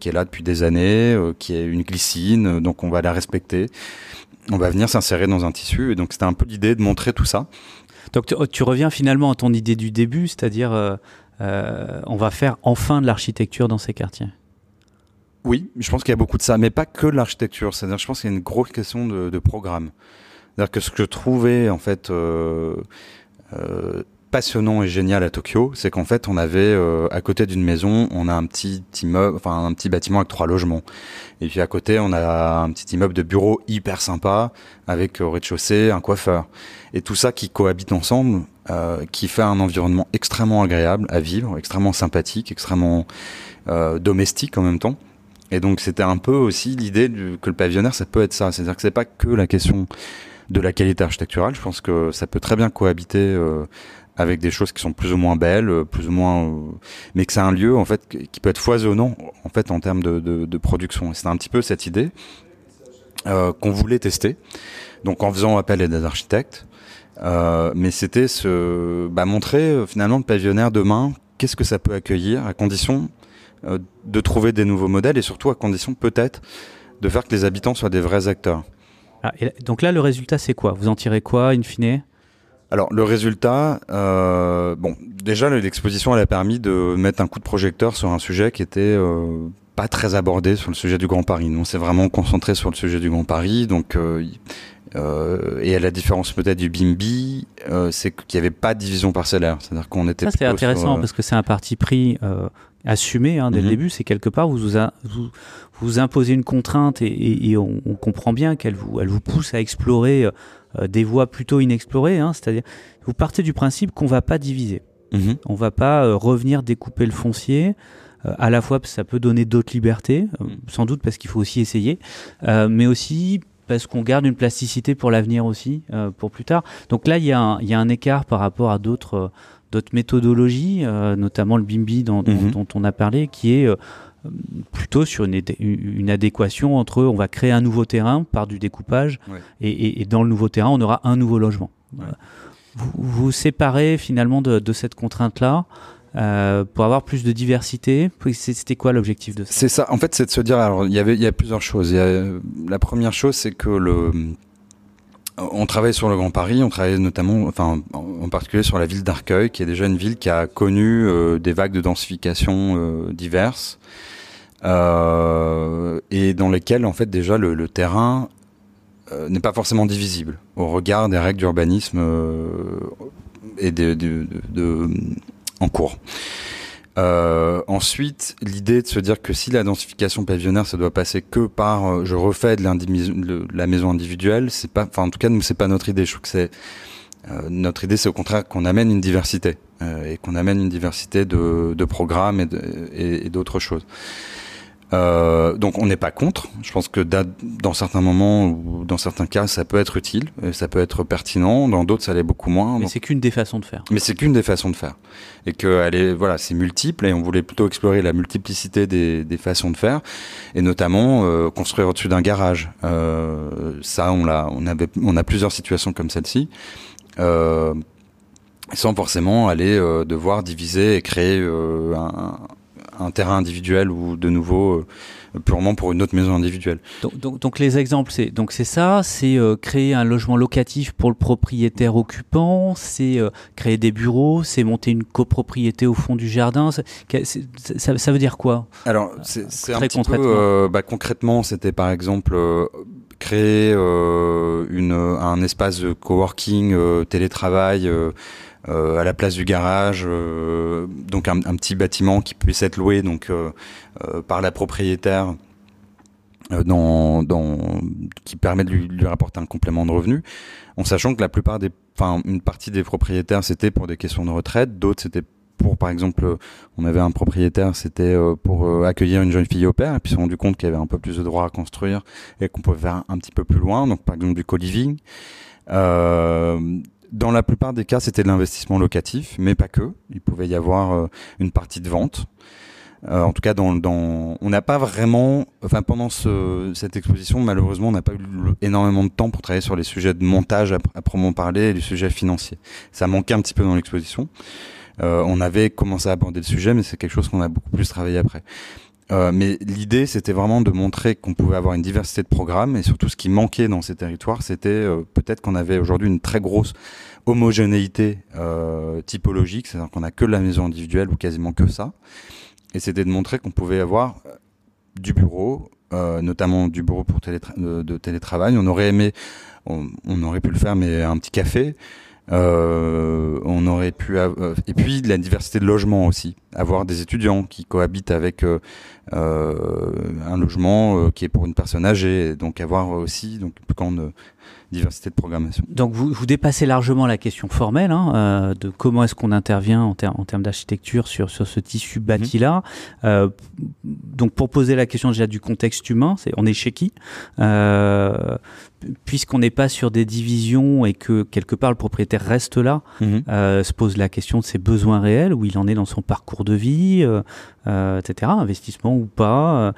qui est là depuis des années qui est une glycine donc on va la respecter. On va venir s'insérer dans un tissu et donc c'était un peu l'idée de montrer tout ça. Donc tu, reviens finalement à ton idée du début c'est-à-dire on va faire enfin de l'architecture dans ces quartiers? Oui, je pense qu'il y a beaucoup de ça, mais pas que l'architecture. C'est-à-dire, je pense qu'il y a une grosse question de, de programme. C'est-à-dire que ce que je trouvais en fait euh, euh, passionnant et génial à Tokyo, c'est qu'en fait, on avait euh, à côté d'une maison, on a un petit immeuble, enfin un petit bâtiment avec trois logements. Et puis à côté, on a un petit immeuble de bureau hyper sympa avec au rez-de-chaussée un coiffeur. Et tout ça qui cohabite ensemble, euh, qui fait un environnement extrêmement agréable à vivre, extrêmement sympathique, extrêmement euh, domestique en même temps. Et donc c'était un peu aussi l'idée que le pavillonnaire, ça peut être ça. C'est-à-dire que c'est pas que la question de la qualité architecturale. Je pense que ça peut très bien cohabiter euh, avec des choses qui sont plus ou moins belles, euh, plus ou moins, euh, mais que c'est un lieu en fait qui peut être foisonnant en fait en termes de, production. C'est un petit peu cette idée qu'on voulait tester. Donc en faisant appel à des architectes, mais c'était ce bah, montrer finalement le pavillonnaire demain. Qu'est-ce que ça peut accueillir à condition de trouver des nouveaux modèles et surtout à condition peut-être de faire que les habitants soient des vrais acteurs. Ah, et donc là, le résultat, c'est quoi? Vous en tirez quoi, in fine? Alors le résultat, euh, bon, déjà l'exposition elle a permis de mettre un coup de projecteur sur un sujet qui était euh, pas très abordé sur le sujet du Grand Paris. Nous on s'est vraiment concentré sur le sujet du Grand Paris, donc euh, euh, et à la différence peut-être du Bimbi, euh, c'est qu'il n'y avait pas de division parcellaire, c'est-à-dire qu'on était. Ça c'est intéressant sur, parce que c'est un parti pris assumé hein, dès le mhm. début, c'est quelque part vous vous, a, vous, vous imposez une contrainte et, et, et on, on, comprend bien qu'elle vous, elle vous pousse à explorer euh, des voies plutôt inexplorées. Hein, C'est-à-dire, vous partez du principe qu'on va pas diviser, mm -hmm. on va pas euh, revenir découper le foncier. Euh, à la fois, ça peut donner d'autres libertés, euh, sans doute parce qu'il faut aussi essayer, euh, mais aussi parce qu'on garde une plasticité pour l'avenir aussi, euh, pour plus tard. Donc là, il y, y, a un écart par rapport à d'autres d'autres méthodologies, euh, notamment le BIMBI dont, -hmm. dont, on a parlé, qui est euh, plutôt sur une, une, adéquation entre on va créer un nouveau terrain par du découpage ouais. et, et, et, dans le nouveau terrain, on aura un nouveau logement. Ouais. Vous, vous séparez finalement de, de cette contrainte-là. Euh, pour avoir plus de diversité C'était quoi l'objectif de ça? C'est ça. En fait, c'est de se dire. Alors, il y avait, il y a plusieurs choses. Il y a, la première chose, c'est que le on travaille sur le Grand Paris, on travaille notamment, enfin, en particulier sur la ville d'Arcueil, qui est déjà une ville qui a connu euh, des vagues de densification euh, diverses, euh, et dans lesquelles, en fait, déjà le, terrain euh, n'est pas forcément divisible au regard des règles d'urbanisme euh, et de, de, de, en cours. Euh, ensuite, l'idée de se dire que si la densification pavillonnaire, ça doit passer que par, euh, je refais de, la maison individuelle, c'est pas, enfin en tout cas, nous c'est pas notre idée. Je trouve que c'est euh, notre idée, c'est au contraire qu'on amène une diversité euh, et qu'on amène une diversité de, de programmes et d'autres choses. Euh, donc on n'est pas contre. Je pense que dans certains moments ou dans certains cas, ça peut être utile, ça peut être pertinent. Dans d'autres, ça l'est beaucoup moins. Mais c'est qu'une des façons de faire. Mais c'est qu'une des façons de faire, et que elle est voilà, c'est multiple. Et on voulait plutôt explorer la multiplicité des, des façons de faire, et notamment euh, construire au-dessus d'un garage. Euh, ça, on l'a, on avait, on a plusieurs situations comme celle-ci. Euh, sans forcément aller euh, devoir diviser et créer un, un terrain individuel ou de nouveau euh, purement pour une autre maison individuelle. Donc, donc, les exemples, c'est donc c'est ça, c'est euh, créer un logement locatif pour le propriétaire occupant, c'est euh, créer des bureaux, c'est monter une copropriété au fond du jardin. Ça, ça, veut dire quoi? Alors c'est un petit concrètement. bah, concrètement, c'était par exemple créer une, un espace de coworking, télétravail euh, à la place du garage, euh, donc un, petit bâtiment qui puisse être loué donc euh, par la propriétaire. Qui permet de lui, rapporter un complément de revenu, en sachant que la plupart des, enfin une partie des propriétaires c'était pour des questions de retraite, d'autres c'était pour par exemple, on avait un propriétaire, c'était pour accueillir une jeune fille au père, et puis s'est rendu compte qu'il y avait un peu plus de droits à construire et qu'on pouvait faire un, petit peu plus loin, donc par exemple du co-living. Dans la plupart des cas, c'était de l'investissement locatif, mais pas que. Il pouvait y avoir euh, une partie de vente. Euh, en tout cas, dans, dans on n'a pas vraiment, enfin pendant ce, cette exposition, malheureusement, on n'a pas eu énormément de temps pour travailler sur les sujets de montage à, à proprement parler et les sujets financiers. Ça manquait un petit peu dans l'exposition. Euh, on avait commencé à aborder le sujet, mais c'est quelque chose qu'on a beaucoup plus travaillé après. Euh, mais l'idée, c'était vraiment de montrer qu'on pouvait avoir une diversité de programmes et surtout ce qui manquait dans ces territoires, c'était euh, peut-être qu'on avait aujourd'hui une très grosse homogénéité euh, typologique, c'est-à-dire qu'on a que la maison individuelle ou quasiment que ça. Et c'était de montrer qu'on pouvait avoir du bureau, notamment du bureau pour de, télétravail. On aurait aimé, on, aurait pu le faire, mais un petit café. Et puis la diversité de logements aussi, avoir des étudiants qui cohabitent avec euh, euh un logement qui est pour une personne âgée, donc avoir aussi donc quand diversité de programmation. Donc vous, vous dépassez largement la question formelle hein, euh, de comment est-ce qu'on intervient en, en termes d'architecture sur, sur ce tissu mhm. bâti-là. Euh, donc pour poser la question déjà du contexte humain, c'est on est chez qui? Euh, Puisqu'on n'est pas sur des divisions et que quelque part le propriétaire reste là, mhm. euh, se pose la question de ses besoins réels, où il en est dans son parcours de vie, euh, euh, etc., investissement ou pas,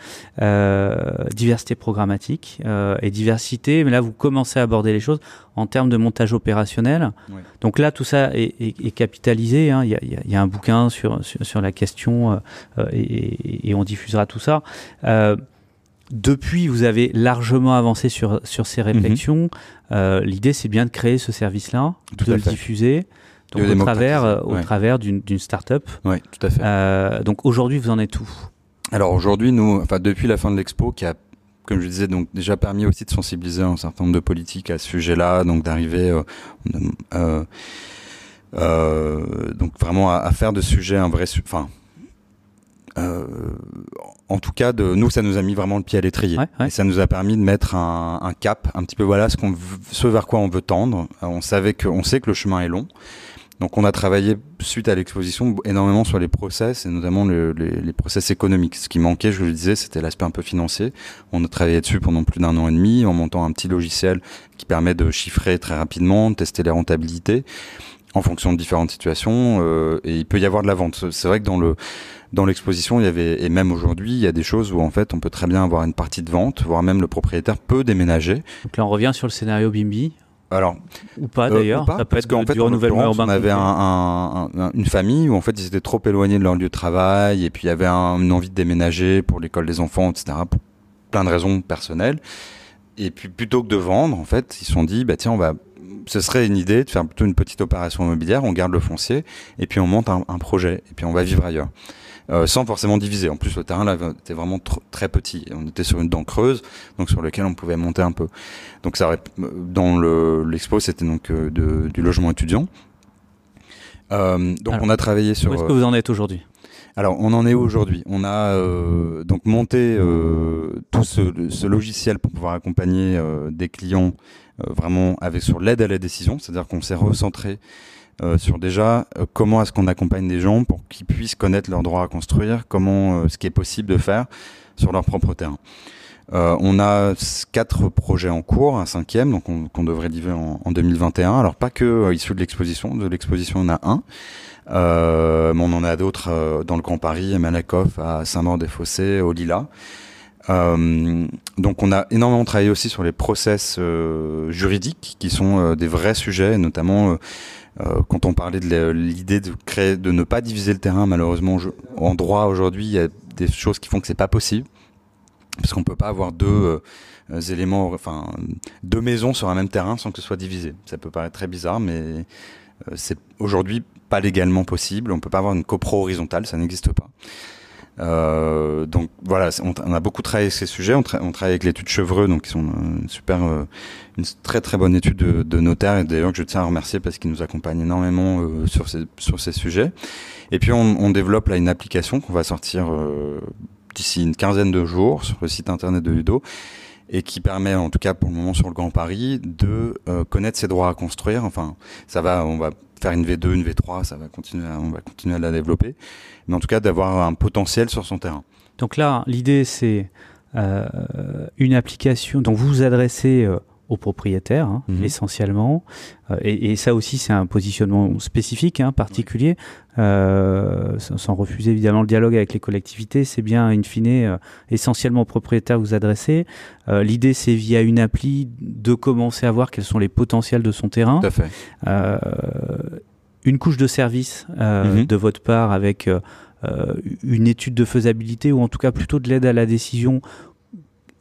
diversité programmatique et diversité, mais là vous commencez à aborder les choses en termes de montage opérationnel. Donc là, tout ça est, capitalisé. Hein. Il, y a, un bouquin sur, sur, la question euh, euh, et, on diffusera tout ça. Euh, depuis, vous avez largement avancé sur, sur ces réflexions. Mhm. L'idée, c'est bien de créer ce service-là, de le diffuser. Au travers, au travers d'une start-up. Oui, tout à fait. donc aujourd'hui, vous en êtes où? Alors aujourd'hui, nous, enfin depuis la fin de l'expo, qui a comme je disais, donc déjà permis aussi de sensibiliser un certain nombre de politiques à ce sujet-là, donc d'arriver, euh, euh, euh, donc vraiment à, faire de ce sujet un vrai, enfin, euh, en tout cas, de nous, ça nous a mis vraiment le pied à l'étrier, et ça nous a permis de mettre un, un cap, un petit peu voilà ce qu'on, ce vers quoi on veut tendre. On savait que, on sait que le chemin est long. Donc on a travaillé suite à l'exposition énormément sur les process et notamment le, les, les, process économiques. Ce qui manquait, je le disais, c'était l'aspect un peu financier. On a travaillé dessus pendant plus d'un an et demi en montant un petit logiciel qui permet de chiffrer très rapidement, de tester les rentabilités en fonction de différentes situations euh, et il peut y avoir de la vente. C'est vrai que dans le dans l'exposition, il y avait et même aujourd'hui, il y a des choses où en fait, on peut très bien avoir une partie de vente, voire même le propriétaire peut déménager. Donc là, on revient sur le scénario Bimbi. Alors, ou pas d'ailleurs, ça peut parce qu'en fait, on avait un, un, une famille où en fait ils étaient trop éloignés de leur lieu de travail et puis il y avait une envie de déménager pour l'école des enfants, etc. Pour plein de raisons personnelles. Et puis plutôt que de vendre, en fait, ils se sont dit, bah tiens, on va, ce serait une idée de faire plutôt une petite opération immobilière. On garde le foncier et puis on monte un, un projet et puis on va vivre ailleurs. Euh, sans forcément diviser. En plus, le terrain là était vraiment très petit. On était sur une dent creuse, donc sur lequel on pouvait monter un peu. Donc ça aurait, dans l'expo, c'était donc euh, de, du logement étudiant. donc on a travaillé sur. Où est-ce que vous en êtes aujourd'hui? Alors, on en est aujourd'hui? On a euh, donc monté euh, tout ce, logiciel pour pouvoir accompagner euh, des clients vraiment avec sur l'aide à la décision, c'est-à-dire qu'on s'est recentré sur déjà comment est-ce qu'on accompagne des gens pour qu'ils puissent connaître leurs droits à construire, comment ce qui est possible de faire sur leur propre terrain. on a quatre projets en cours, un cinquième, donc qu'on devrait livrer en, en, 2021. Alors pas que issu de l'exposition, de l'exposition on a un. Euh, on en a d'autres euh, dans le Grand Paris, à Malakoff, à Saint-Maur-des-Fossés, au Lila. Euh, donc on a énormément travaillé aussi sur les process euh, juridiques qui sont euh, des vrais sujets, notamment quand on parlait de l'idée de créer, de ne pas diviser le terrain. Malheureusement, en droit aujourd'hui, il y a des choses qui font que c'est pas possible parce qu'on peut pas avoir deux éléments, enfin deux maisons sur un même terrain sans que ce soit divisé. Ça peut paraître très bizarre, mais c'est aujourd'hui pas légalement possible. On peut pas avoir une copro horizontale, ça n'existe pas. Euh, donc voilà, on, a beaucoup travaillé ces sujets. On, travaille avec l'étude Chevreux, donc qui sont une super, euh, une très très bonne étude de, de notaire et d'ailleurs que je tiens à remercier parce qu'ils nous accompagnent énormément euh, sur ces sur ces sujets. Et puis on, on développe là une application qu'on va sortir euh, d'ici une quinzaine de jours sur le site internet de Ludo et qui permet, en tout cas pour le moment sur le Grand Paris, de connaître ses droits à construire. Enfin, ça va, on va faire une V2, une V3, ça va continuer, on va continuer à la développer, mais en tout cas d'avoir un potentiel sur son terrain. Donc là, l'idée c'est euh, une application dont vous vous adressez euh, aux propriétaires hein, mhm. essentiellement. Euh, et, et, ça aussi, c'est un positionnement spécifique, hein, particulier, euh, sans, refuser évidemment le dialogue avec les collectivités. C'est bien, in fine, euh, essentiellement aux propriétaires vous adresser. Euh, l'idée, c'est via une appli de commencer à voir quels sont les potentiels de son terrain. Tout à fait. une couche de service mhm. de votre part avec une étude de faisabilité ou en tout cas plutôt de l'aide à la décision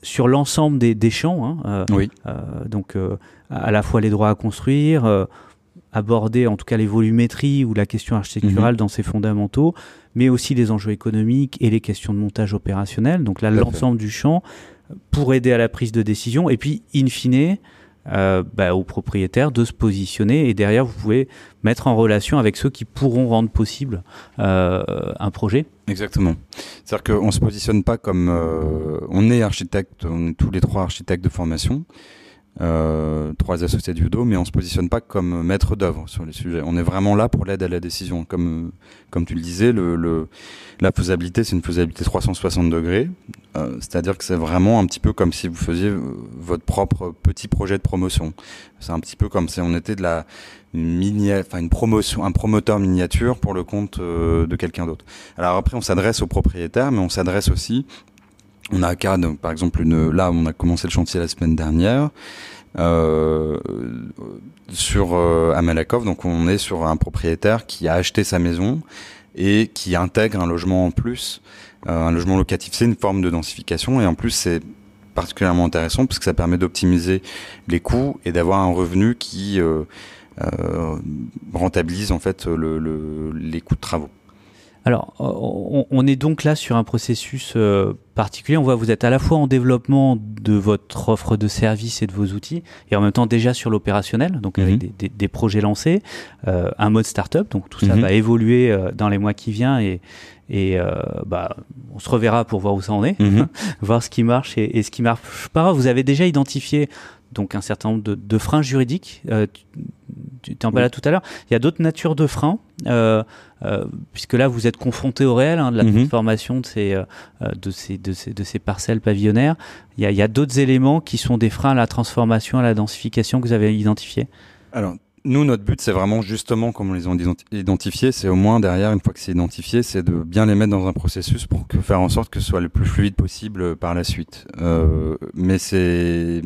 sur l'ensemble des, des, champs. Hein, euh, oui. Euh, donc, euh, à la fois les droits à construire, aborder en tout cas les volumétries ou la question architecturale mhm. dans ses fondamentaux, mais aussi les enjeux économiques et les questions de montage opérationnel. Donc là, l'ensemble du champ pour aider à la prise de décision. Et puis, in fine, euh, bah, aux propriétaires de se positionner et derrière vous pouvez mettre en relation avec ceux qui pourront rendre possible euh, un projet. Exactement. C'est-à-dire qu'on ne se positionne pas comme euh, on est architecte, on est tous les trois architectes de formation. Euh, trois associés du judo, mais on se positionne pas comme maître d'œuvre sur les sujets. On est vraiment là pour l'aide à la décision. Comme, comme tu le disais, le la faisabilité, c'est une faisabilité 360 degrés. Euh, C'est-à-dire que c'est vraiment un petit peu comme si vous faisiez euh, votre propre petit projet de promotion. C'est un petit peu comme si on était de la mini, enfin une promotion, un promoteur miniature pour le compte euh, de quelqu'un d'autre. Alors après, on s'adresse aux propriétaires, mais on s'adresse aussi on a un cas, par exemple, une, là, on a commencé le chantier la semaine dernière. Euh, sur euh, à Malakoff, donc on est sur un propriétaire qui a acheté sa maison et qui intègre un logement en plus, un logement locatif. C'est une forme de densification et en plus c'est particulièrement intéressant parce que ça permet d'optimiser les coûts et d'avoir un revenu qui euh, euh, rentabilise en fait le, le, les coûts de travaux. Alors, on, est donc là sur un processus euh, particulier. On voit que vous êtes à la fois en développement de votre offre de services et de vos outils, et en même temps déjà sur l'opérationnel, donc avec mhm. des, des, projets lancés, euh, un mode startup. Donc tout ça mhm. va évoluer euh, dans les mois qui viennent et, et euh, bah, on se reverra pour voir où ça en est, mhm. voir ce qui marche et, et, ce qui marche pas. Vous avez déjà identifié donc un certain nombre de, de freins juridiques. Euh, tu en parlais tout à l'heure. Il y a d'autres natures de freins, euh, euh, puisque là, vous êtes confronté au réel hein, de la mhm. transformation de ces, euh, de, ces, de, ces, de ces parcelles pavillonnaires. Il y a, a d'autres éléments qui sont des freins à la transformation, à la densification que vous avez identifiés Alors, nous, notre but, c'est vraiment justement, comme on les a identifiés, c'est au moins derrière, une fois que c'est identifié, c'est de bien les mettre dans un processus pour que, faire en sorte que ce soit le plus fluide possible par la suite. Euh, mais c'est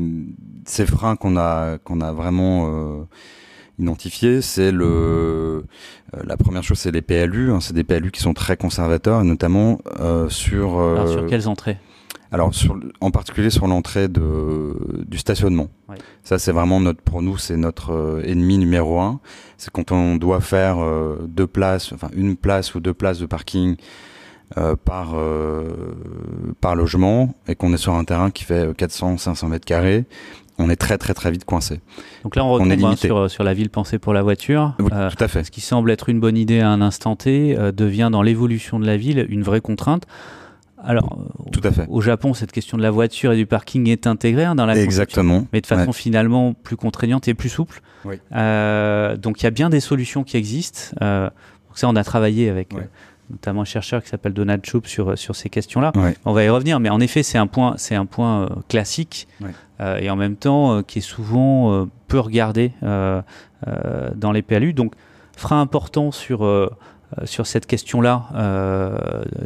ces freins qu'on a qu'on a vraiment euh, identifiés, c'est le euh, la première chose, c'est les PLU. Hein, c'est des PLU qui sont très conservateurs, notamment euh, sur. Alors, sur quelles entrées? Alors, sur, en particulier sur l'entrée de, du stationnement. Ouais. Ça, c'est vraiment notre, pour nous, c'est notre euh, ennemi numéro un. C'est quand on doit faire euh, deux places, enfin une place ou deux places de parking par, par logement et qu'on est sur un terrain qui fait 400-500 mètres carrés, on est très très très vite coincé. Donc là, on retombe hein, sur, sur, la ville pensée pour la voiture. Oui, tout à fait. Ce qui semble être une bonne idée à un instant T devient dans l'évolution de la ville une vraie contrainte. Alors, tout à fait. Au Japon, cette question de la voiture et du parking est intégrée hein, dans la Exactement. mais de façon finalement plus contraignante et plus souple. Oui. Euh, donc il y a bien des solutions qui existent. Euh, donc ça, on a travaillé avec euh, notamment un chercheur qui s'appelle Donald Choup sur sur ces questions-là. On va y revenir, mais en effet, c'est un point, c'est un point classique et en même temps qui est souvent peu regardé dans les PLU. Donc frein important sur sur cette question-là euh,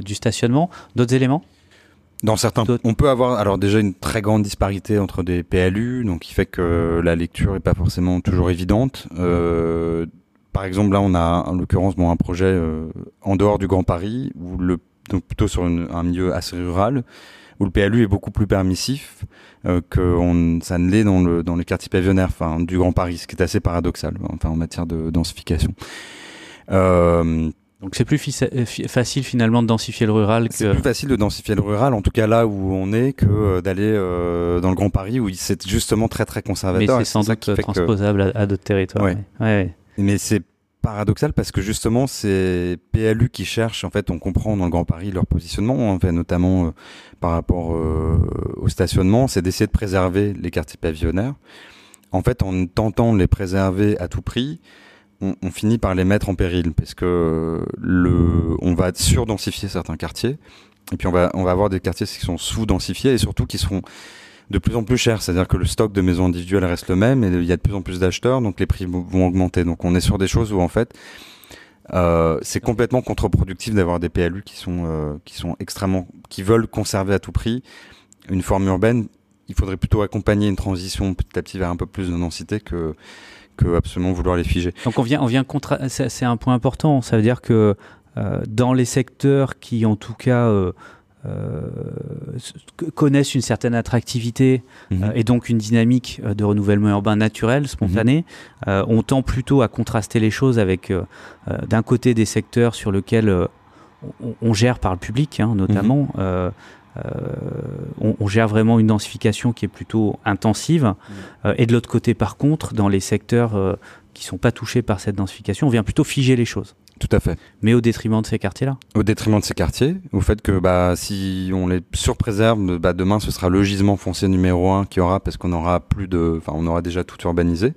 du stationnement. D'autres éléments? Dans certains, on peut avoir alors déjà une très grande disparité entre des PLU, donc qui fait que la lecture est pas forcément toujours évidente. Euh, par exemple, là, on a en l'occurrence bon, un projet en dehors du Grand Paris, le, donc plutôt sur un milieu assez rural, où le PLU est beaucoup plus permissif que on, ça ne l'est dans le dans les quartiers pavillonnaires, enfin du Grand Paris, ce qui est assez paradoxal, enfin en matière de densification. Euh, donc c'est plus euh, facile finalement de densifier le rural que... C'est plus facile de densifier le rural, en tout cas là où on est, que euh, d'aller dans le Grand Paris où c'est justement très très conservateur. Mais c'est sans doute transposable à, d'autres territoires. Ouais. Mais c'est paradoxal parce que justement c'est PLU qui cherchent, en fait on comprend dans le Grand Paris leur positionnement, en fait, notamment par rapport au stationnement, c'est d'essayer de préserver les quartiers pavillonnaires. En fait en tentant de les préserver à tout prix, on, finit par les mettre en péril parce que le, on va surdensifier certains quartiers et puis on va, on va avoir des quartiers qui sont sous-densifiés et surtout qui seront de plus en plus chers. C'est-à-dire que le stock de maisons individuelles reste le même et il y a de plus en plus d'acheteurs, donc les prix vont augmenter. Donc on est sur des choses où en fait euh, c'est complètement contre-productif d'avoir des PLU qui sont euh, qui sont extrêmement qui veulent conserver à tout prix une forme urbaine. Il faudrait plutôt accompagner une transition petit à petit vers un peu plus de densité que que absolument vouloir les figer. Donc on vient, on vient contra... c'est un point important. Ça veut dire que euh, dans les secteurs qui, en tout cas, euh, euh, connaissent une certaine attractivité mhm. et donc une dynamique de renouvellement urbain naturel, spontané, mhm. on tend plutôt à contraster les choses avec, d'un côté, des secteurs sur lesquels on, gère par le public, hein, notamment. Mhm. Euh, on, gère vraiment une densification qui est plutôt intensive. Mmh. Euh, et de l'autre côté, par contre, dans les secteurs euh, qui ne sont pas touchés par cette densification, on vient plutôt figer les choses. Tout à fait. Mais au détriment de ces quartiers-là Au détriment de ces quartiers, au fait que bah, si on les surpréserve, bah, demain ce sera le gisement foncier numéro un qui aura, parce qu'on aura plus de, enfin on aura déjà tout urbanisé.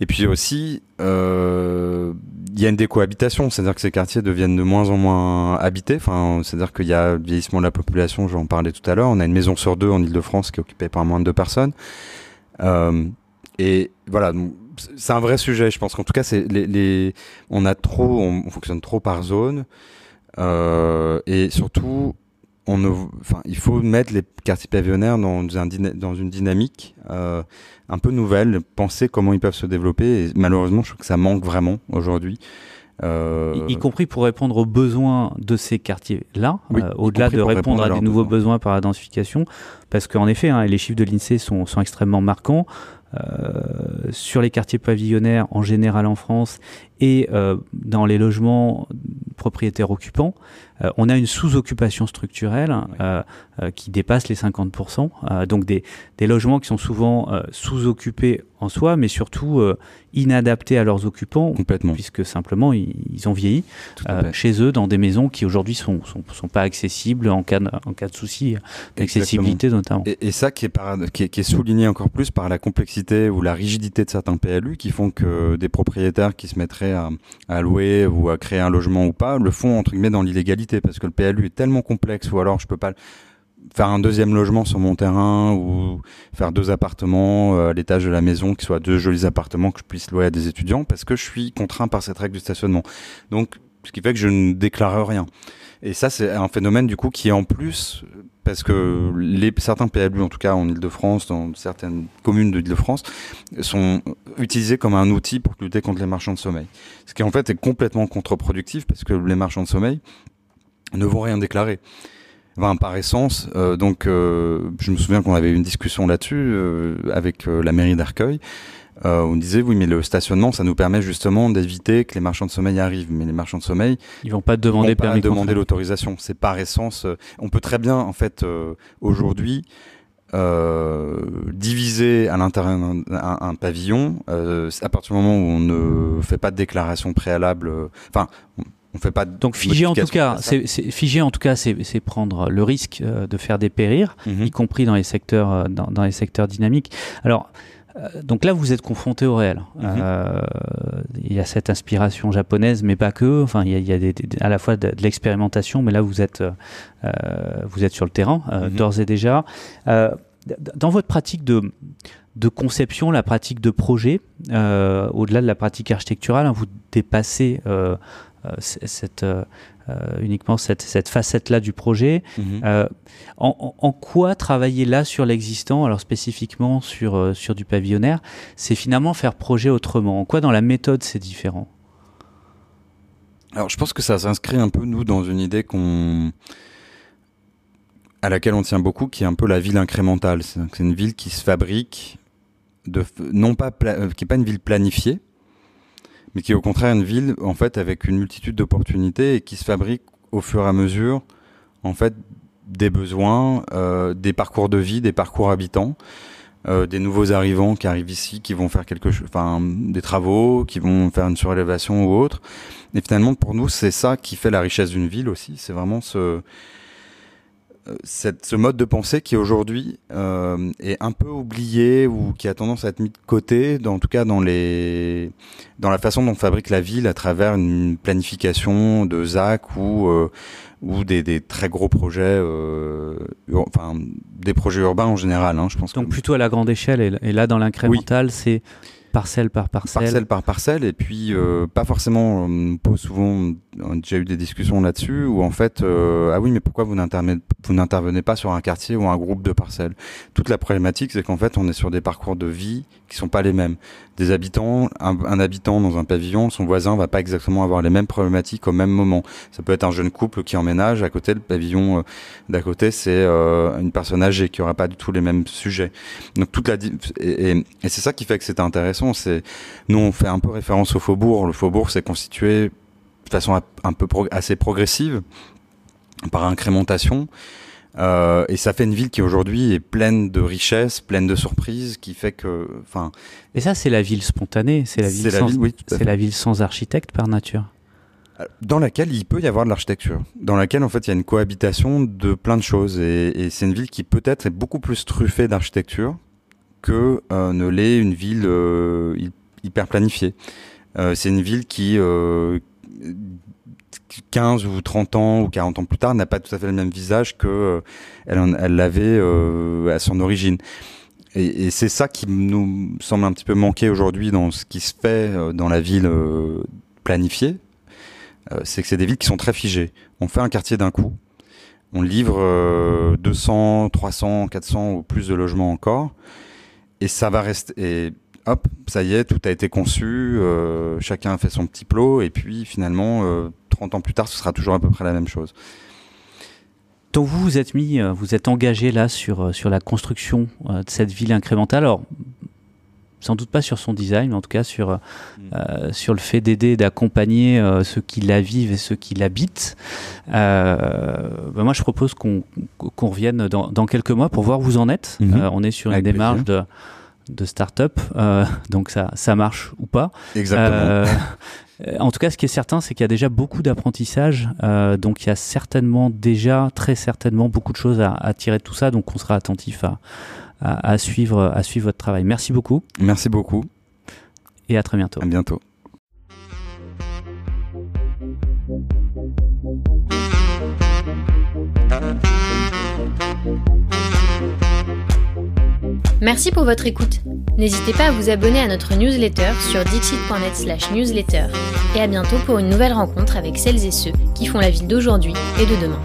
Et puis aussi, euh, il y a une décohabitation, c'est-à-dire que ces quartiers deviennent de moins en moins habités. Enfin, c'est-à-dire qu'il y a le vieillissement de la population, j'en parlais tout à l'heure. On a une maison sur deux en Ile-de-France qui est occupée par moins de deux personnes. Euh, et voilà, c'est un vrai sujet. Je pense qu'en tout cas, on a trop, on, fonctionne trop par zone, euh, et surtout, il faut mettre les quartiers pavillonnaires dans, un, dans une dynamique un peu nouvelle, penser comment ils peuvent se développer. Et malheureusement, je trouve que ça manque vraiment aujourd'hui. Euh... Y, compris pour répondre aux besoins de ces quartiers-là, euh, au-delà de répondre, à, des nouveaux besoins. par la densification, parce qu'en effet, hein, les chiffres de l'INSEE sont, sont, extrêmement marquants. Euh, sur les quartiers pavillonnaires en général en France et euh, dans les logements propriétaires occupants, euh, on a une sous-occupation structurelle qui dépasse les 50%. donc des, des, logements qui sont souvent sous-occupés en soi, mais surtout inadaptés à leurs occupants, Complètement. puisque simplement ils, ont vieilli chez eux dans des maisons qui aujourd'hui sont, sont, sont, pas accessibles en cas de, en cas de souci d'accessibilité notamment. Et, et, ça qui est, par, qui est, qui est souligné encore plus par la complexité ou la rigidité de certains PLU qui font que des propriétaires qui se mettraient à, louer ou à créer un logement ou pas le font entre guillemets dans l'illégalité parce que le PLU est tellement complexe ou alors je peux pas faire un deuxième logement sur mon terrain ou faire deux appartements euh, à l'étage de la maison qui soient deux jolis appartements que je puisse louer à des étudiants parce que je suis contraint par cette règle du stationnement. Donc ce qui fait que je ne déclare rien. Et ça, c'est un phénomène du coup qui en plus parce que certains PLU, en tout cas en Ile-de-France, dans certaines communes de Ile-de-France, sont utilisés comme un outil pour lutter contre les marchands de sommeil. Ce qui en fait est complètement contre-productif parce que les marchands de sommeil ne vont rien déclarer. Enfin, par essence, euh, donc euh, je me souviens qu'on avait eu une discussion là-dessus euh, avec la mairie d'Arcueil. Euh, on disait oui, mais le stationnement, ça nous permet justement d'éviter que les marchands de sommeil arrivent. Mais les marchands de sommeil, ils vont pas demander vont pas demander l'autorisation. C'est par essence. Euh, on peut très bien, en fait, euh, aujourd'hui. diviser à l'intérieur d'un pavillon, à partir du moment où on ne fait pas de déclaration préalable, enfin, on fait pas donc figé en tout cas c'est figé en tout cas c'est prendre le risque de faire dépérir mhm. y compris dans les secteurs dans, dans les secteurs dynamiques alors donc là, vous êtes confronté au réel. Mhm. Euh, il y a cette inspiration japonaise, mais pas que. Enfin, il y a, à la fois de, l'expérimentation, mais là, vous êtes, euh, vous êtes sur le terrain mhm. d'ores et déjà. dans votre pratique de, de conception, la pratique de projet, au-delà de la pratique architecturale, hein, vous dépassez cette euh, uniquement cette, cette facette-là du projet. Mhm. Euh, en, quoi travailler là sur l'existant, alors spécifiquement sur, euh, sur du pavillonnaire, c'est finalement faire projet autrement? En quoi dans la méthode c'est différent? Alors je pense que ça s'inscrit un peu nous dans une idée qu'on à laquelle on tient beaucoup, qui est un peu la ville incrémentale. C'est une ville qui se fabrique de non pas qui est pas une ville planifiée, mais qui est au contraire une ville en fait avec une multitude d'opportunités et qui se fabrique au fur et à mesure en fait des besoins, euh, des parcours de vie, des parcours habitants, euh, des nouveaux arrivants qui arrivent ici, qui vont faire quelque chose, enfin des travaux, qui vont faire une surélévation ou autre. Et finalement pour nous c'est ça qui fait la richesse d'une ville aussi, c'est vraiment ce cette, ce mode de pensée qui aujourd'hui euh, est un peu oublié ou qui a tendance à être mis de côté, dans, en tout cas dans, les, dans la façon dont on fabrique la ville à travers une planification de ZAC ou, euh, ou des, des, très gros projets, euh, enfin des projets urbains en général. Hein, je pense Donc plutôt à la grande échelle et, là dans l'incrémental, c'est parcelle par parcelle. Parcelle par parcelle, et puis euh, pas forcément, on pose souvent, on a déjà eu des discussions là-dessus, où en fait, euh, ah oui, mais pourquoi vous n'intervenez pas sur un quartier ou un groupe de parcelles? Toute la problématique, c'est qu'en fait, on est sur des parcours de vie qui sont pas les mêmes. Des habitants, un, habitant dans un pavillon, son voisin va pas exactement avoir les mêmes problématiques au même moment. Ça peut être un jeune couple qui emménage, à côté, le pavillon euh, d'à côté, c'est une personne âgée qui aura pas du tout les mêmes sujets. Donc toute la, et c'est ça qui fait que c'est intéressant c'est nous on fait un peu référence au faubourg. Le faubourg s'est constitué de façon un peu assez progressive par incrémentation. Euh, et ça fait une ville qui aujourd'hui est pleine de richesses, pleine de surprises, qui fait que, enfin. Et ça, c'est la ville spontanée, c'est la ville, sans, oui, c'est la ville sans architecte par nature. Euh, dans laquelle il peut y avoir de l'architecture, dans laquelle en fait il y a une cohabitation de plein de choses, et, et c'est une ville qui peut-être est beaucoup plus truffée d'architecture que euh, ne l'est une ville euh, hyper planifiée. Euh, c'est une ville qui 15 ou 30 ans ou 40 ans plus tard n'a pas tout à fait le même visage que elle, l'avait à son origine. Et, c'est ça qui nous semble un petit peu manquer aujourd'hui dans ce qui se fait dans la ville planifiée. c'est que c'est des villes qui sont très figées. On fait un quartier d'un coup, on livre 200, 300, 400 ou plus de logements encore et ça va rester. Et hop, ça y est, tout a été conçu, euh, chacun a fait son petit plot, et puis finalement, 30 euh, ans plus tard, ce sera toujours à peu près la même chose. Donc vous vous êtes mis, euh, vous êtes engagé là sur, sur la construction de cette ville incrémentale. Alors, sans doute pas sur son design, mais en tout cas sur, mm. sur le fait d'aider, d'accompagner ceux qui la vivent et ceux qui l'habitent. Ben moi, je propose qu'on revienne dans, dans, quelques mois pour voir où vous en êtes. Mm-hmm. on est sur une démarche de de start-up, euh, donc ça, ça marche ou pas. Exactement. Euh, en tout cas, ce qui est certain, c'est qu'il y a déjà beaucoup d'apprentissage, euh, donc il y a certainement déjà, très certainement, beaucoup de choses à, tirer de tout ça, donc on sera attentif à, à, suivre, à suivre votre travail. Merci beaucoup. Merci beaucoup. Et à très bientôt. À bientôt. Merci pour votre écoute. N'hésitez pas à vous abonner à notre newsletter sur dixit.net slash newsletter et à bientôt pour une nouvelle rencontre avec celles et ceux qui font la ville d'aujourd'hui et de demain.